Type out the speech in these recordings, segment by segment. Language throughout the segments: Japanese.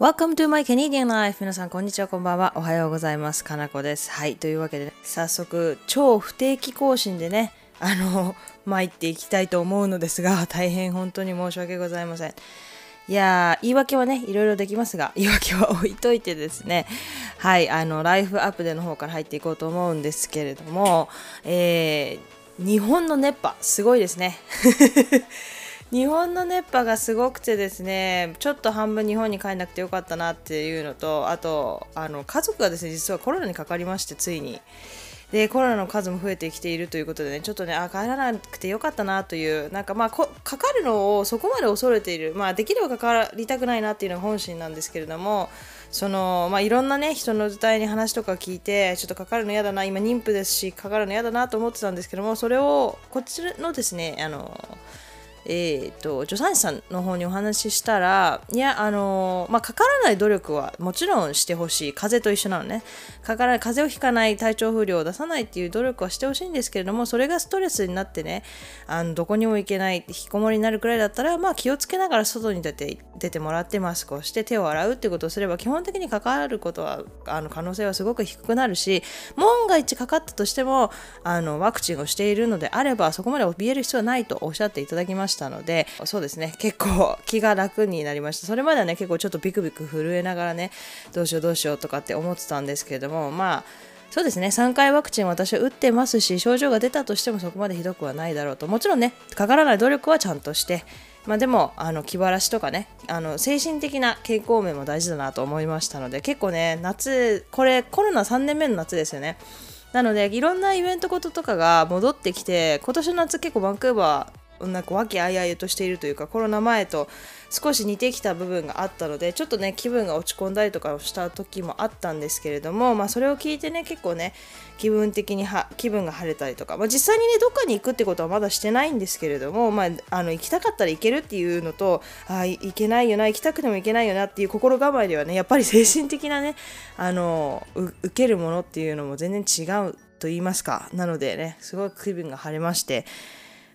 Welcome to my Canadian life! 皆さん、こんにちは、こんばんは。おはようございます。かなこです。はい、というわけで、ね、早速、超不定期更新でね、あの、参っていきたいと思うのですが、大変本当に申し訳ございません。いや言い訳はね、いろいろできますが、言い訳は置いといてですね、はい、あの、ライフアップでの方から入っていこうと思うんですけれども、えー、日本の熱波、すごいですね。日本の熱波がすごくてですねちょっと半分日本に帰んなくてよかったなっていうのとあとあの家族がですね実はコロナにかかりましてついに。でコロナの数も増えてきているということでねちょっとねあ帰らなくてよかったなというなんかまあかかるのをそこまで恐れているまあできればかかりたくないなっていうのが本心なんですけれどもそのまあいろんなね人の伝えに話とか聞いてちょっとかかるの嫌だな今妊婦ですしかかるの嫌だなと思ってたんですけどもそれをこっちのですねあのえーと、助産師さんの方にお話ししたらいやあの、まあ、かからない努力はもちろんしてほしい。風邪と一緒なのね。かからない風邪をひかない体調不良を出さないっていう努力はしてほしいんですけれどもそれがストレスになってねあのどこにも行けない引きこもりになるくらいだったら、まあ、気をつけながら外に出て出てもらってマスクをして手を洗うってことをすれば基本的にかかることはあの可能性はすごく低くなるし万が一かかったとしてもあのワクチンをしているのであればそこまで怯える必要はないとおっしゃっていただきました。ましたのでそうですね。結構気が楽になりました。それまではね結構ちょっとビクビク震えながらねどうしようどうしようとかって思ってたんですけれどもまあそうですね。3回ワクチン私は打ってますし症状が出たとしてもそこまでひどくはないだろうと。もちろんねかからない努力はちゃんとしてまあ、でもあの気晴らしとかねあの精神的な健康面も大事だなと思いましたので結構ね夏これコロナ3年目の夏ですよね。なのでいろんなイベントこととかが戻ってきて今年の夏結構バンクーバーなんか和気あいあいとしているというかコロナ前と少し似てきた部分があったのでちょっとね気分が落ち込んだりとかした時もあったんですけれども、まあ、それを聞いてね結構ね気分的には気分が晴れたりとか、まあ、実際にねどっかに行くってことはまだしてないんですけれども、まあ、あの行きたかったら行けるっていうのとあ行けないよな行きたくても行けないよなっていう心構えではねやっぱり精神的なねあの受けるものっていうのも全然違うと言いますかなのでねすごく気分が晴れまして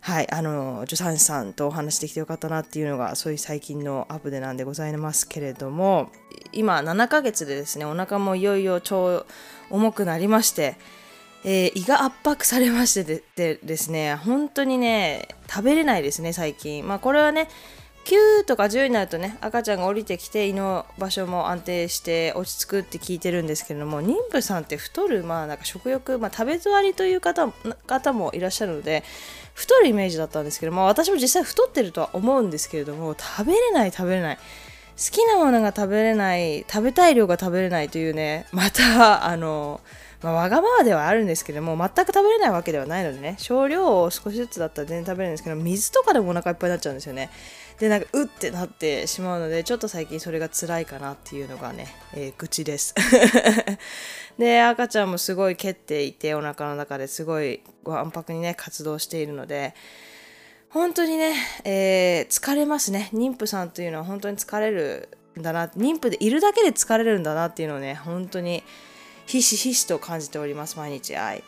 はい、あの助産師さんとお話できてよかったなっていうのがそういう最近のアップデなんでございますけれども今7ヶ月でですねお腹もいよいよ超重くなりまして、えー、胃が圧迫されましてでですね本当にね食べれないですね最近。まあこれはね9とか10になるとね赤ちゃんが降りてきて胃の場所も安定して落ち着くって聞いてるんですけれども妊婦さんって太るまあなんか食欲、まあ、食べ座りという方方もいらっしゃるので太るイメージだったんですけど、まあ、私も実際太ってるとは思うんですけれども食べれない食べれない。好きなものが食べれない食べたい量が食べれないというねまたあのまあ、わがままではあるんですけども全く食べれないわけではないのでね少量を少しずつだったら全然食べれるんですけど水とかでもお腹いっぱいになっちゃうんですよね。でなんかうってなってしまうのでちょっと最近それが辛いかなっていうのがね、えー、愚痴です。で赤ちゃんもすごい蹴っていてお腹の中ですごいわんぱくにね活動しているので本当にね、えー、疲れますね。妊婦さんというのは本当に疲れるんだな妊婦でいるだけで疲れるんだなっていうのをね本当にひしひしと感じております毎日。はい。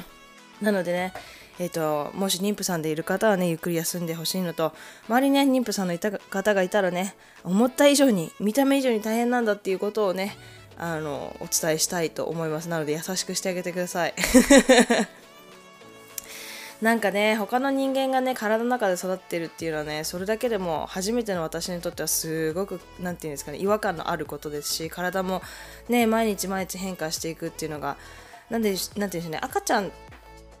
なのでねえーと、もし妊婦さんでいる方はねゆっくり休んでほしいのと周りね妊婦さんのいた方がいたらね思った以上に見た目以上に大変なんだっていうことをねあのお伝えしたいと思います。なので優しくしてあげてください。なんかね他の人間がね体の中で育ってるっていうのはねそれだけでも初めての私にとってはすごく何て言うんですかね違和感のあることですし体もね毎日毎日変化していくっていうのがなんでなんて言うんでしょうね赤ちゃん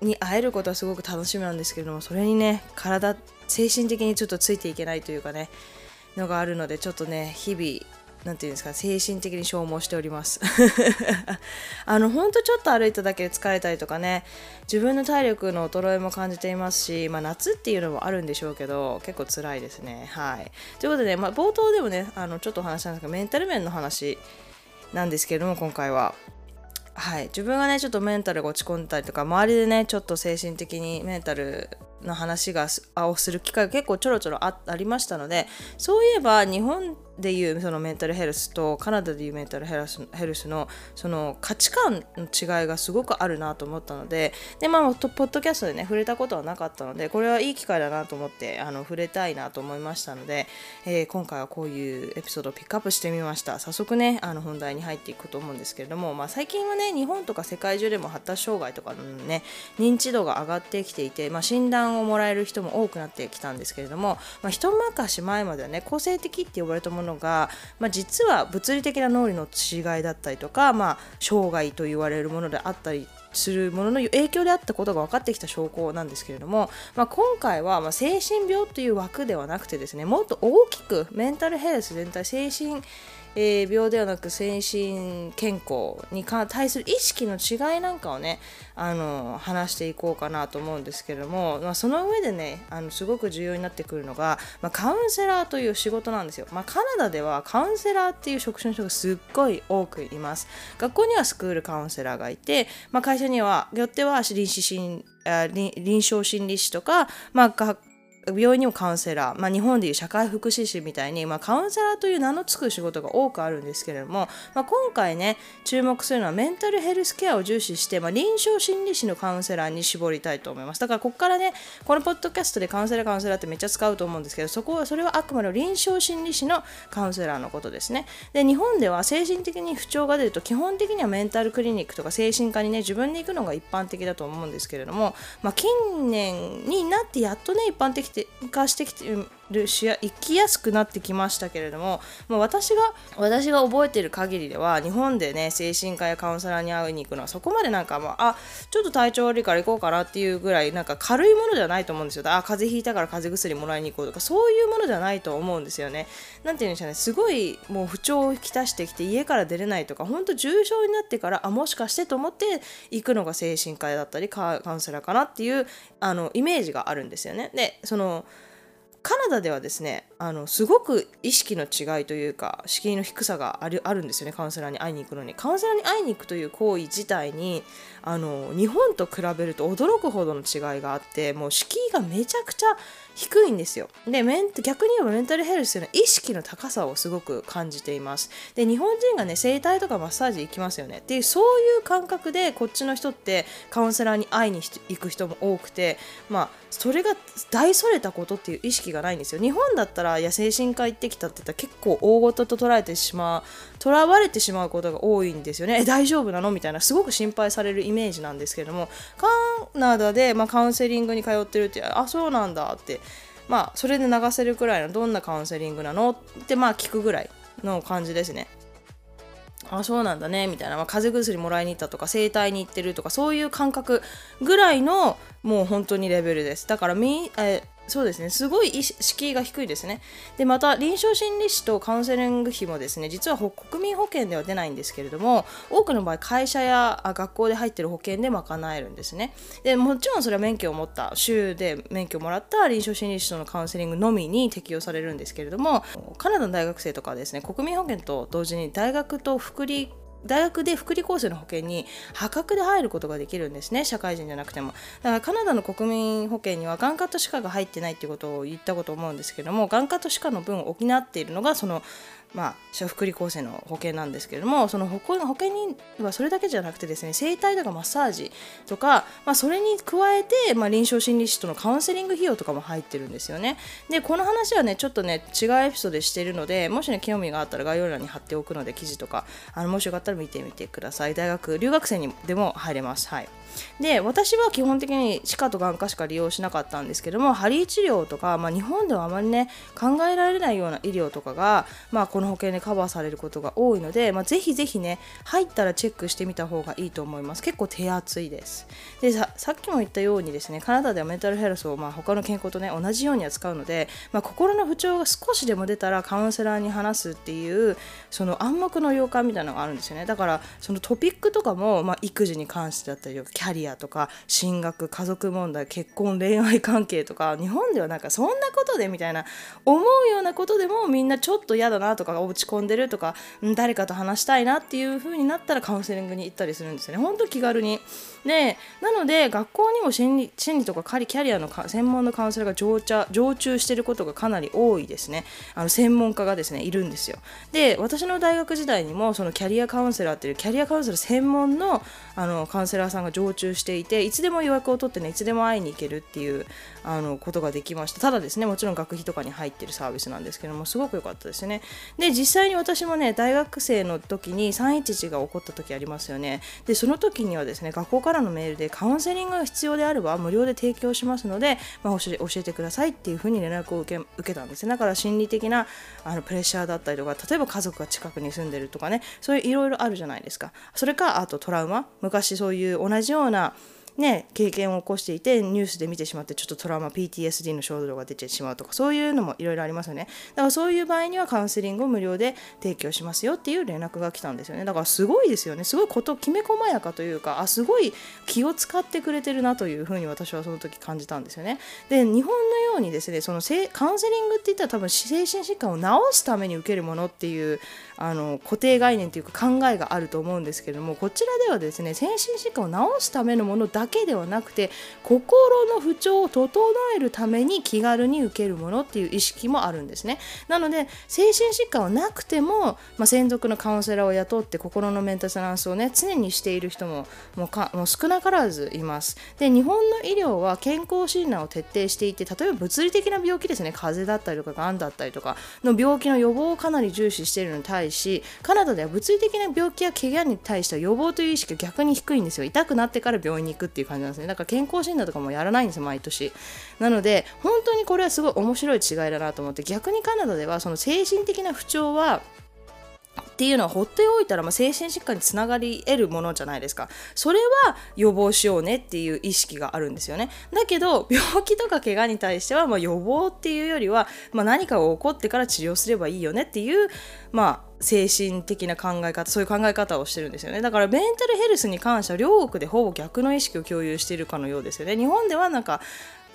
に会えることはすごく楽しみなんですけれどもそれにね体精神的にちょっとついていけないというかねのがあるのでちょっとね日々何て言うんですか精神的に消耗しております。あのほんとちょっと歩いただけで疲れたりとかね自分の体力の衰えも感じていますし、まあ、夏っていうのもあるんでしょうけど結構辛いですね。はい。ということで、ね、まあ、冒頭でもねあのちょっとお話したんですけどメンタル面の話なんですけれども今回は。はい、自分がねちょっとメンタルが落ち込んだりとか周りでねちょっと精神的にメンタルの話がをする機会が結構ちょろちょろありましたのでそういえば日本でいうそのメンタルヘルスとカナダでいうメンタルヘルスヘルスのその価値観の違いがすごくあるなと思ったのでで、まあ、ポッドキャストでね触れたことはなかったのでこれはいい機会だなと思ってあの触れたいなと思いましたので、えー、今回はこういうエピソードをピックアップしてみました。早速ねあの本題に入っていくと思うんですけれども、まあ、最近はね日本とか世界中でも発達障害とかのね認知度が上がってきていて、まあ、診断をもらえる人も多くなってきたんですけれども、まあ、一昔前まではね個性的って呼ばれたものが、まあ、実は物理的な能力の違いだったりとか、まあ、障害と言われるものであったりするものの影響であったことが分かってきた証拠なんですけれども、まあ、今回はま精神病という枠ではなくてですねもっと大きくメンタルヘルス全体精神えー、病ではなく精神健康に対する意識の違いなんかをねあの話していこうかなと思うんですけれども、まあ、その上でねあのすごく重要になってくるのが、まあ、カウンセラーという仕事なんですよ、まあ、カナダではカウンセラーっていう職種の人がすっごい多くいます。学校にはスクールカウンセラーがいて、まあ、会社にはよっては臨床臨床心理士とか、まあ、病院にもカウンセラー、まあ、日本でいう社会福祉士みたいに、まあ、カウンセラーという名の付く仕事が多くあるんですけれども、まあ、今回ね注目するのはメンタルヘルスケアを重視して、まあ、臨床心理士のカウンセラーに絞りたいと思います。だからここからねこのポッドキャストでカウンセラーカウンセラーってめっちゃ使うと思うんですけどそこはそれはあくまで臨床心理士のカウンセラーのことですね。で日本では精神的に不調が出ると基本的にはメンタルクリニックとか精神科にね自分で行くのが一般的だと思うんですけれども、まあ、近年になってやっとね一般的化してきてるし生きやすくなってきましたけれども、まあ、私が私が覚えている限りでは日本でね精神科やカウンセラーに会いに行くのはそこまでなんか、まあ、あちょっと体調悪いから行こうかなっていうぐらいなんか軽いものではないと思うんですよ。あ風邪ひいたから風邪薬もらいに行こうとかそういうものではないと思うんですよね。なんて言うんでしょうね。すごいもう不調を引き出してきて家から出れないとか本当重症になってからあもしかしてと思って行くのが精神科だったりカウンセラーかなっていうあのイメージがあるんですよね。でそのカナダではですねあのすごく意識の違いというか敷居の低さがあるあるんですよねカウンセラーに会いに行くのにカウンセラーに会いに行くという行為自体にあの日本と比べると驚くほどの違いがあってもう敷居がめちゃくちゃ低いんですよ。で、メン逆に言えばメンタルヘルスというのは意識の高さをすごく感じています。で、日本人がね、整体とかマッサージ行きますよね。っていう、そういう感覚でこっちの人ってカウンセラーに会いに行く人も多くて、まあ、それが大それたことっていう意識がないんですよ。日本だったら、いや、精神科行ってきたって言ったら結構大事と捉えてしまう、とらわれてしまうことが多いんですよね。え、大丈夫なの？みたいな、すごく心配されるイメージなんですけれども、カナダで、まあ、カウンセリングに通ってるって、あ、そうなんだってまあそれで流せるくらいのどんなカウンセリングなの？ってまあ聞くぐらいの感じですね。あそうなんだねみたいな、まあ、風邪薬もらいに行ったとか整体に行ってるとかそういう感覚ぐらいのもう本当にレベルですだからみ、えそうですね、すごい敷居が低いですね。で、また、臨床心理士とカウンセリング費もですね、実は国民保険では出ないんですけれども、多くの場合、会社や学校で入ってる保険で賄えるんですね。で、もちろんそれは免許を持った、州で免許をもらった臨床心理士とのカウンセリングのみに適用されるんですけれども、カナダの大学生とかですね、国民保険と同時に大学と福利大学で福利厚生の保険に破格で入ることができるんですね。社会人じゃなくても。だからカナダの国民保険には眼科と歯科が入ってないっていうことを言ったこと思うんですけども眼科と歯科の分を補っているのがそのまあ、社福利厚生の保険なんですけれどもその保険保険にはそれだけじゃなくてですね整体とかマッサージとか、まあ、それに加えて、まあ、臨床心理士とのカウンセリング費用とかも入ってるんですよね。でこの話はねちょっとね違うエピソードでしているのでもしね興味があったら概要欄に貼っておくので記事とかあのもしよかったら見てみてください。大学留学生にでも入れます。はい。で私は基本的に歯科と眼科しか利用しなかったんですけども針治療とか、まあ、日本ではあまりね考えられないような医療とかが、まあ、この保険でカバーされることが多いので、まあ、ぜひぜひね入ったらチェックしてみた方がいいと思います。結構手厚いです。でさっきも言ったようにですねカナダではメンタルヘルスを、まあ、他の健康とね同じように扱うので、まあ、心の不調が少しでも出たらカウンセラーに話すっていうその暗黙の予感みたいなのがあるんですよね。だからそのトピックとかも、まあ、育児に関してだったりキャリアとか進学家族問題結婚恋愛関係とか日本ではなんかそんなことでみたいな思うようなことでもみんなちょっと嫌だなとか落ち込んでるとか誰かと話したいなっていう風になったらカウンセリングに行ったりするんですよね。ほんと気軽に。でなので学校にも心理心理とかキャリアの専門のカウンセラーが常駐常駐していることがかなり多いですね。あの専門家がですねいるんですよ。で私の大学時代にもそのキャリアカウンセラーっていうキャリアカウンセラー専門のあのカウンセラーさんが常駐していていつでも予約を取ってねいつでも会いに行けるっていうあのことができました。ただですねもちろん学費とかに入ってるサービスなんですけどもすごく良かったですね。で実際に私もね大学生の時に311が起こった時ありますよね。でその時にはですね学校からのメールでカウンセリングが必要であれば無料で提供しますので、まあ、教えてくださいっていうふうに連絡を受け受けたんですね。だから心理的なあのプレッシャーだったりとか例えば家族が近くに住んでるとかねそういういろいろあるじゃないですか。それかあとトラウマ。昔そういう同じようなね、経験を起こしていてニュースで見てしまってちょっとトラウマ PTSD の症状が出てしまうとかそういうのもいろいろありますよね。だからそういう場合にはカウンセリングを無料で提供しますよっていう連絡が来たんですよね。だからすごいですよね。すごいこときめ細やかというかあすごい気を使ってくれてるなというふうに私はその時感じたんですよね。で日本のようにですねそのカウンセリングって言ったら多分精神疾患を治すために受けるものっていうあの固定概念というか考えがあると思うんですけれどもこちらではですね精神疾患を治すためのものだだけではなくて心の不調を整えるために気軽に受けるものっていう意識もあるんですね。なので精神疾患はなくても、まあ、専属のカウンセラーを雇って心のメンテナンスをね常にしている人ももうかもう少なからずいます。で日本の医療は健康診断を徹底していて例えば物理的な病気ですね。風邪だったりとかがんだったりとかの病気の予防をかなり重視しているのに対しカナダでは物理的な病気や怪我に対しては予防という意識が逆に低いんですよ。痛くなってから病院に行くっていう感じなんですね。だから健康診断とかもやらないんですよ毎年。なので本当にこれはすごい面白い違いだなと思って逆にカナダではその精神的な不調はっていうのは放っておいたら、まあ、精神疾患につながり得るものじゃないですか。それは予防しようねっていう意識があるんですよね。だけど病気とか怪我に対しては、まあ、予防っていうよりは、まあ、何かが起こってから治療すればいいよねっていうまあ精神的な考え方そういう考え方をしてるんですよね。だからメンタルヘルスに関しては両国でほぼ逆の意識を共有しているかのようですよね。日本ではなんか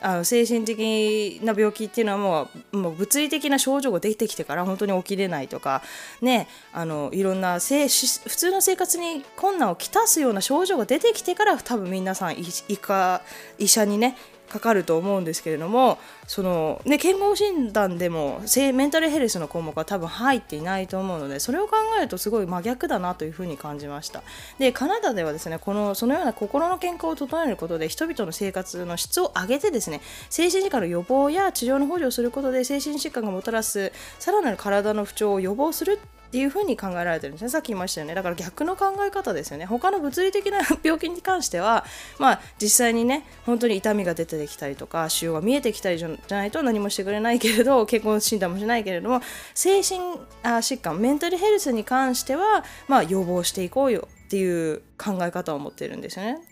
あの精神的な病気っていうのはもうもう物理的な症状が出てきてから本当に起きれないとかねあのいろんな普通の生活に困難をきたすような症状が出てきてから多分皆さん医か医者にねかかると思うんですけれどもその、ね、健康診断でもメンタルヘルスの項目は多分入っていないと思うのでそれを考えるとすごい真逆だなというふうに感じました。でカナダではですねこのそのような心の健康を整えることで人々の生活の質を上げてですね精神疾患の予防や治療の補助をすることで精神疾患がもたらすさらなる体の不調を予防するっていうふに考えられてるんですね。さっき言いましたよね。だから逆の考え方ですよね。他の物理的な病気に関してはまあ実際にね本当に痛みが出てきたりとか腫瘍が見えてきたりじゃないと何もしてくれないけれど 結婚診断もしないけれども精神あ疾患メンタルヘルスに関してはまあ予防していこうよっていう考え方を持ってるんですよね。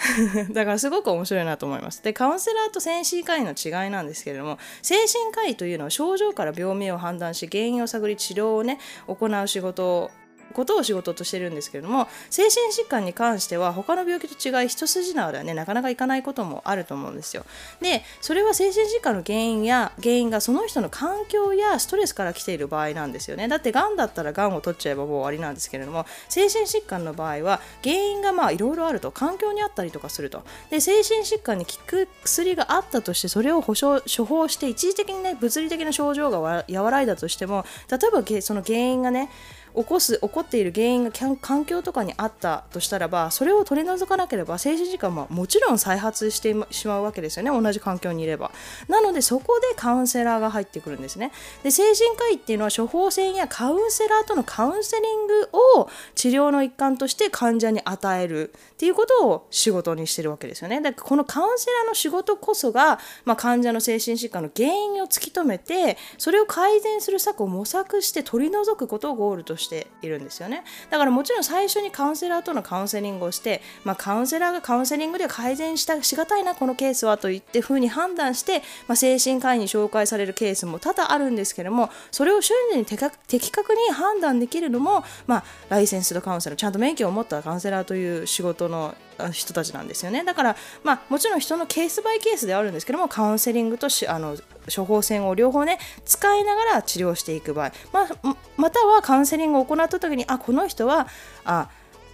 だからすごく面白いなと思います。で、カウンセラーと精神科医の違いなんですけれども、精神科医というのは症状から病名を判断し、原因を探り治療をね、行う仕事ことを仕事としてるんですけれども精神疾患に関しては他の病気と違い一筋縄ではね。なかなかいかないこともあると思うんですよ。でそれは精神疾患の原因や原因がその人の環境やストレスから来ている場合なんですよね。だってがんだったらがんを取っちゃえばもう終わりなんですけれども精神疾患の場合は原因がまあいろいろあると。環境にあったりとかすると。で精神疾患に効く薬があったとしてそれを保証処方して一時的にね物理的な症状が和らいだとしても例えばその原因がね起こす起こっている原因が環境とかにあったとしたらばそれを取り除かなければ精神時間ももちろん再発してしまうわけですよね。同じ環境にいれば。なのでそこでカウンセラーが入ってくるんですね。で精神科医っていうのは処方箋やカウンセラーとのカウンセリングを治療の一環として患者に与えるっていうことを仕事にしてるわけですよね。だからこのカウンセラーの仕事こそが、まあ、患者の精神疾患の原因を突き止めてそれを改善する策を模索して取り除くことをゴールとしてしているんですよね。だからもちろん最初にカウンセラーとのカウンセリングをして、まあ、カウンセラーがカウンセリングで改善したしがたいなこのケースはと言ってふうに判断して、まあ、精神科医に紹介されるケースも多々あるんですけどもそれを瞬時に的確に判断できるのも、まあ、ライセンスドカウンセラーちゃんと免許を持ったカウンセラーという仕事の人たちなんですよね。だから、まあ、もちろん人のケースバイケースではあるんですけどもカウンセリングとしあの処方箋を両方ね使いながら治療していく場合、ま、またはカウンセリングを行った時にあこの人はあ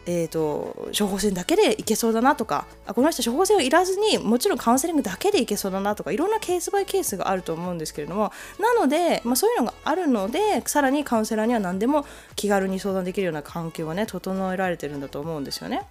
えーと、処方箋だけでいけそうだなとかあこの人処方箋をいらずにもちろんカウンセリングだけでいけそうだなとかいろんなケースバイケースがあると思うんですけれどもなので、まあ、そういうのがあるのでさらにカウンセラーには何でも気軽に相談できるような環境がね整えられてるんだと思うんですよね。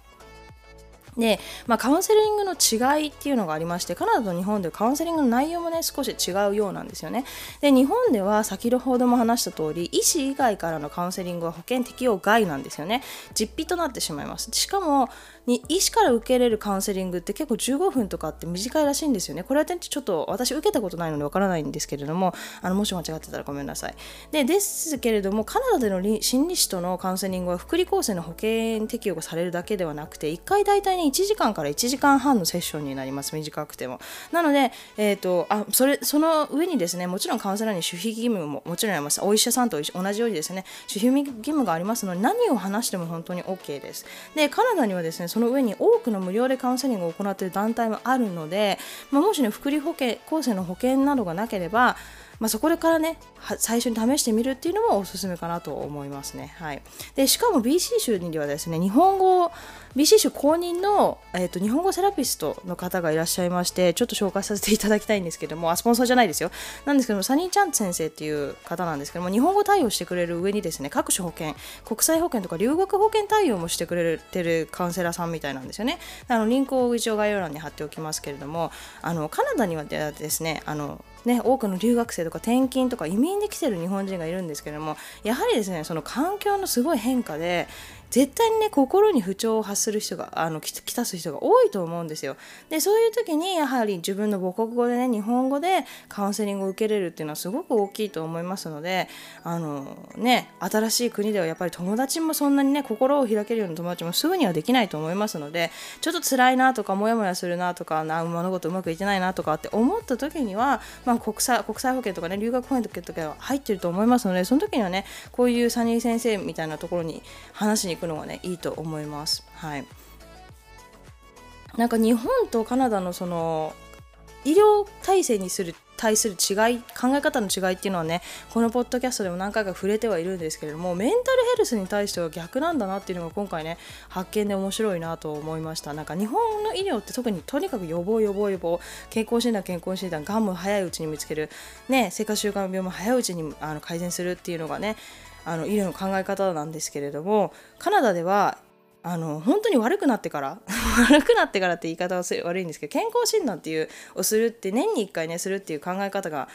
で、まあ、カウンセリングの違いっていうのがありましてカナダと日本でカウンセリングの内容もね少し違うようなんですよね。で日本では先ほども話した通り医師以外からのカウンセリングは保険適用外なんですよね。実費となってしまいます。しかもに医師から受けれるカウンセリングって結構15分とかって短いらしいんですよね。これはちょっと私受けたことないのでわからないんですけれどもあのもし間違ってたらごめんなさい。でですけれどもカナダでの心理師とのカウンセリングは福利厚生の保険適用がされるだけではなくて1回大体に1時間から1時間半のセッションになります短くても。なので、えーと、あそれその上にですねもちろんカウンセラーに守秘義務ももちろんあります。お医者さんと同じようにですね守秘義務がありますので何を話しても本当に OK です。でカナダにはですねその上に多くの無料でカウンセリングを行っている団体もあるので、まあ、もしね福利保険厚生の保険などがなければまあ、そこからね最初に試してみるっていうのもおすすめかなと思いますね。はい、でしかも BC 州にはですね日本語 BC 州公認の、えーと、日本語セラピストの方がいらっしゃいましてちょっと紹介させていただきたいんですけどもあスポンサーじゃないですよ。なんですけどもサニーちゃん先生っていう方なんですけども日本語対応してくれる上にですね各種保険国際保険とか留学保険対応もしてくれてるカウンセラーさんみたいなんですよね。あのリンクを一応概要欄に貼っておきますけれどもあのカナダにはですねあのね、多くの留学生とか転勤とか移民で来てる日本人がいるんですけどもやはりですねその環境のすごい変化で絶対にね心に不調を発する人があのきたす人が多いと思うんですよ。でそういう時にやはり自分の母国語でね日本語でカウンセリングを受けれるっていうのはすごく大きいと思いますのであのね新しい国ではやっぱり友達もそんなにね心を開けるような友達もすぐにはできないと思いますのでちょっと辛いなとかモヤモヤするなとかな物事うまくいってないなとかって思った時には、まあ、国際国際保険とかね留学保険とか入ってると思いますのでその時にはねこういうサニー先生みたいなところに話しに行くのがねいいと思います。はいなんか日本とカナダのその医療体制にする対する違い考え方の違いっていうのはねこのポッドキャストでも何回か触れてはいるんですけれどもメンタルヘルスに対しては逆なんだなっていうのが今回ね発見で面白いなと思いましたなんか日本の医療って特にとにかく予防予防予防健康診断健康診断がんも早いうちに見つけるね生活習慣病も早いうちにあの改善するっていうのがねあの医療の考え方なんですけれどもカナダではあの本当に悪くなってから 悪くなってからって言い方は悪いんですけど健康診断っていうをするって年に1回ねするっていう考え方が、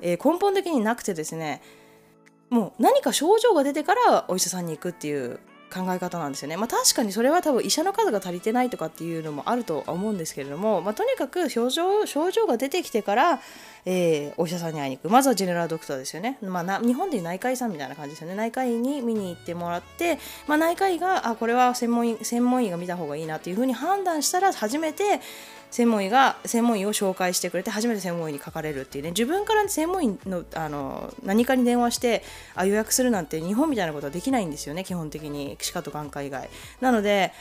えー、根本的になくてですねもう何か症状が出てからお医者さんに行くっていう考え方なんですよね。まあ、確かにそれは多分医者の数が足りてないとかっていうのもあるとは思うんですけれども、まあ、とにかく症状症状が出てきてから、えー、お医者さんに会いに行く。まずはジェネラルドクターですよね、まあ、日本でいう内科医さんみたいな感じですよね。内科医に見に行ってもらって、まあ、内科医があこれは専門医専門医が見た方がいいなっていうふうに判断したら初めて専門医が専門医を紹介してくれて初めて専門医に書かれるっていうね。自分から専門医のあの何かに電話してあ予約するなんて日本みたいなことはできないんですよね基本的に歯科と眼科以外。なので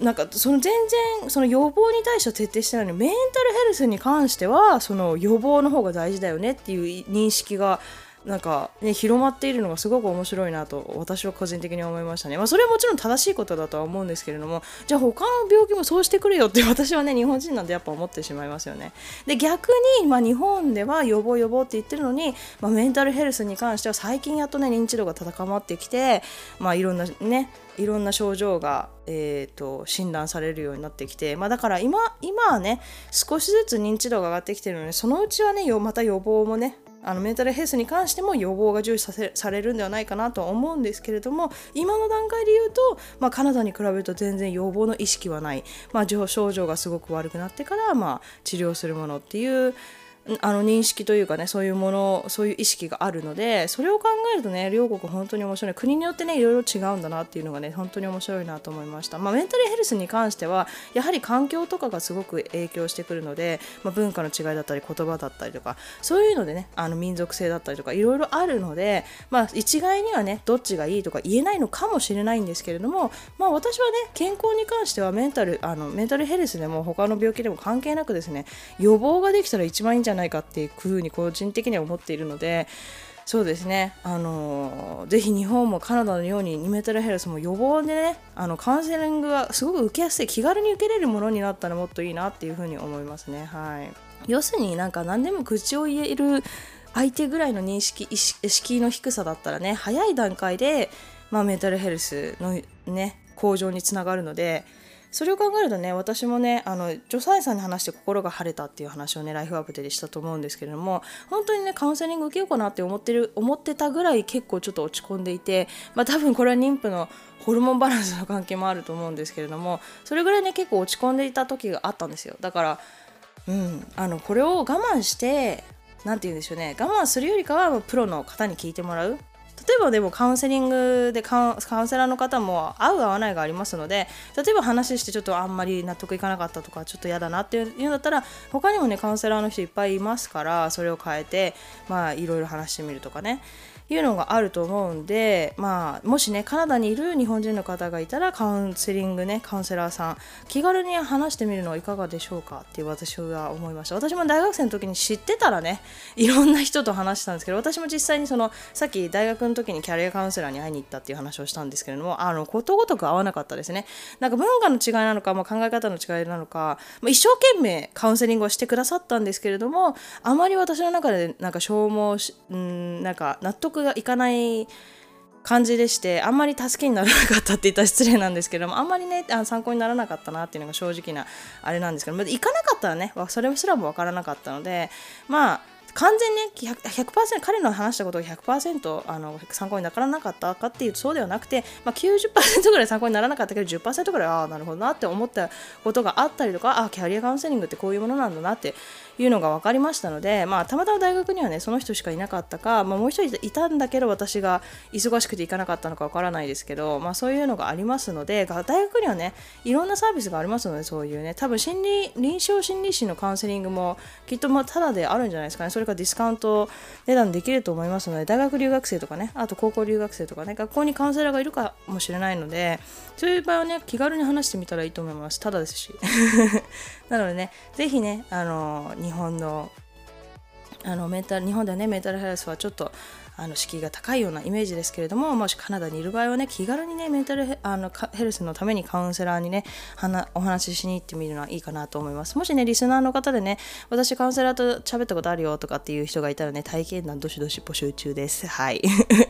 なんかその全然その予防に対しては徹底してないのにメンタルヘルスに関してはその予防の方が大事だよねっていう認識がなんか、ね、広まっているのがすごく面白いなと私は個人的に思いましたね。まあ、それはもちろん正しいことだとは思うんですけれどもじゃあ他の病気もそうしてくれよって私はね日本人なんてやっぱ思ってしまいますよね。で逆に、まあ、日本では予防予防って言ってるのに、まあ、メンタルヘルスに関しては最近やっとね認知度が高まってきて、まあ、いろんなねいろんな症状が、えーと、診断されるようになってきて、まあ、だから今今はね少しずつ認知度が上がってきてるのでそのうちはねまた予防もねあのメンタルヘルスに関しても予防が重視させされるんではないかなとは思うんですけれども今の段階で言うと、まあ、カナダに比べると全然予防の意識はない、まあ、症状がすごく悪くなってから、まあ、治療するものっていうあの認識というかねそういうものそういう意識があるのでそれを考えるとね両国本当に面白い。国によってねいろいろ違うんだなっていうのがね本当に面白いなと思いました、まあ、メンタルヘルスに関してはやはり環境とかがすごく影響してくるので、まあ、文化の違いだったり言葉だったりとかそういうのでねあの民族性だったりとかいろいろあるので、まあ、一概にはねどっちがいいとか言えないのかもしれないんですけれども、まあ、私はね健康に関してはメンタルあのメンタルヘルスでも他の病気でも関係なくですね予防ができたら一番いいんじゃないないかっていうふうに個人的には思っているのでそうですね、あのー、ぜひ日本もカナダのように2メートルヘルスも予防でねあのカウンセリングがすごく受けやすい気軽に受けれるものになったらもっといいなっていうふうに思いますね。はい、要するになんか何でも口を言える相手ぐらいの認識意識の低さだったらね早い段階で、まあ、メタルヘルスのね向上につながるのでそれを考えるとね私もねあの助産師さんに話して心が晴れたっていう話をねライフアップでしたと思うんですけれども本当にねカウンセリング受けようかなって思ってる思ってたぐらい結構ちょっと落ち込んでいてまあ多分これは妊婦のホルモンバランスの関係もあると思うんですけれどもそれぐらいね結構落ち込んでいた時があったんですよ。だからうんあのこれを我慢して何て言うんでしょうね我慢するよりかはプロの方に聞いてもらう。えばでもカウンセリングでカウンセラーの方も合う合わないがありますので例えば話してちょっとあんまり納得いかなかったとかちょっと嫌だなっていうんだったら他にもねカウンセラーの人いっぱいいますからそれを変えてまあいろいろ話してみるとかね。いうのがあると思うんで、まあ、もしねカナダにいる日本人の方がいたらカウンセリングねカウンセラーさん気軽に話してみるのはいかがでしょうかっていう私は思いました。私も大学生の時に知ってたらねいろんな人と話したんですけど私も実際にそのさっき大学の時にキャリアカウンセラーに会いに行ったっていう話をしたんですけれどもあのことごとく合わなかったですね。なんか文化の違いなのか、まあ、考え方の違いなのか、まあ、一生懸命カウンセリングをしてくださったんですけれどもあまり私の中でなんか消耗しんなんか納得がいかない感じでしてあんまり助けにならなかったって言ったら失礼なんですけどもあんまりねあ参考にならなかったなっていうのが正直なあれなんですけどま行かなかったらねそれすらも分からなかったのでまあ完全に、ね、100%, 100彼の話したことが100%あの参考にならなかったかっていうとそうではなくて、まあ90%、ぐらい参考にならなかったけど10%ぐらいああなるほどなって思ったことがあったりとかあキャリアカウンセリングってこういうものなんだなっていうのが分かりましたので、まあ、たまたま大学にはねその人しかいなかったか、まあ、もう一人いたんだけど私が忙しくて行かなかったのか分からないですけど、まあ、そういうのがありますので大学にはねいろんなサービスがありますのでそういうね多分心理臨床心理士のカウンセリングもきっとまあただであるんじゃないですかね。それかディスカウント値段できると思いますので大学留学生とかねあと高校留学生とかね学校にカウンセラーがいるかもしれないのでそういう場合はね気軽に話してみたらいいと思います。ただですし。なのでねぜひねあの日本のあのメンタル日本ではねメンタルヘルスはちょっとあの敷居が高いようなイメージですけれどももしカナダにいる場合はね気軽にねメンタルヘあのヘルスのためにカウンセラーにねお話ししに行ってみるのはいいかなと思います。もしねリスナーの方でね私カウンセラーと喋ったことあるよとかっていう人がいたらね体験談どしどし募集中です。はい。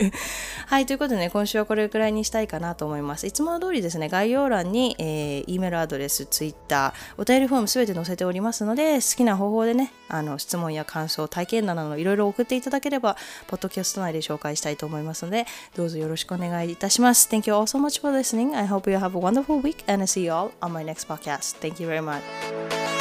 はいということでね今週はこれくらいにしたいかなと思います。いつもの通りですね概要欄に、えー、E メールアドレス Twitter お便りフォームすべて載せておりますので好きな方法でねあの質問や感想体験談などいろいろ送っていただければポッドキャスト内で紹介したいと思いますので、どうぞよろしくお願いいたします。Thank you all so much for listening. I hope you have a wonderful week and I see you all on my next podcast. Thank you very much.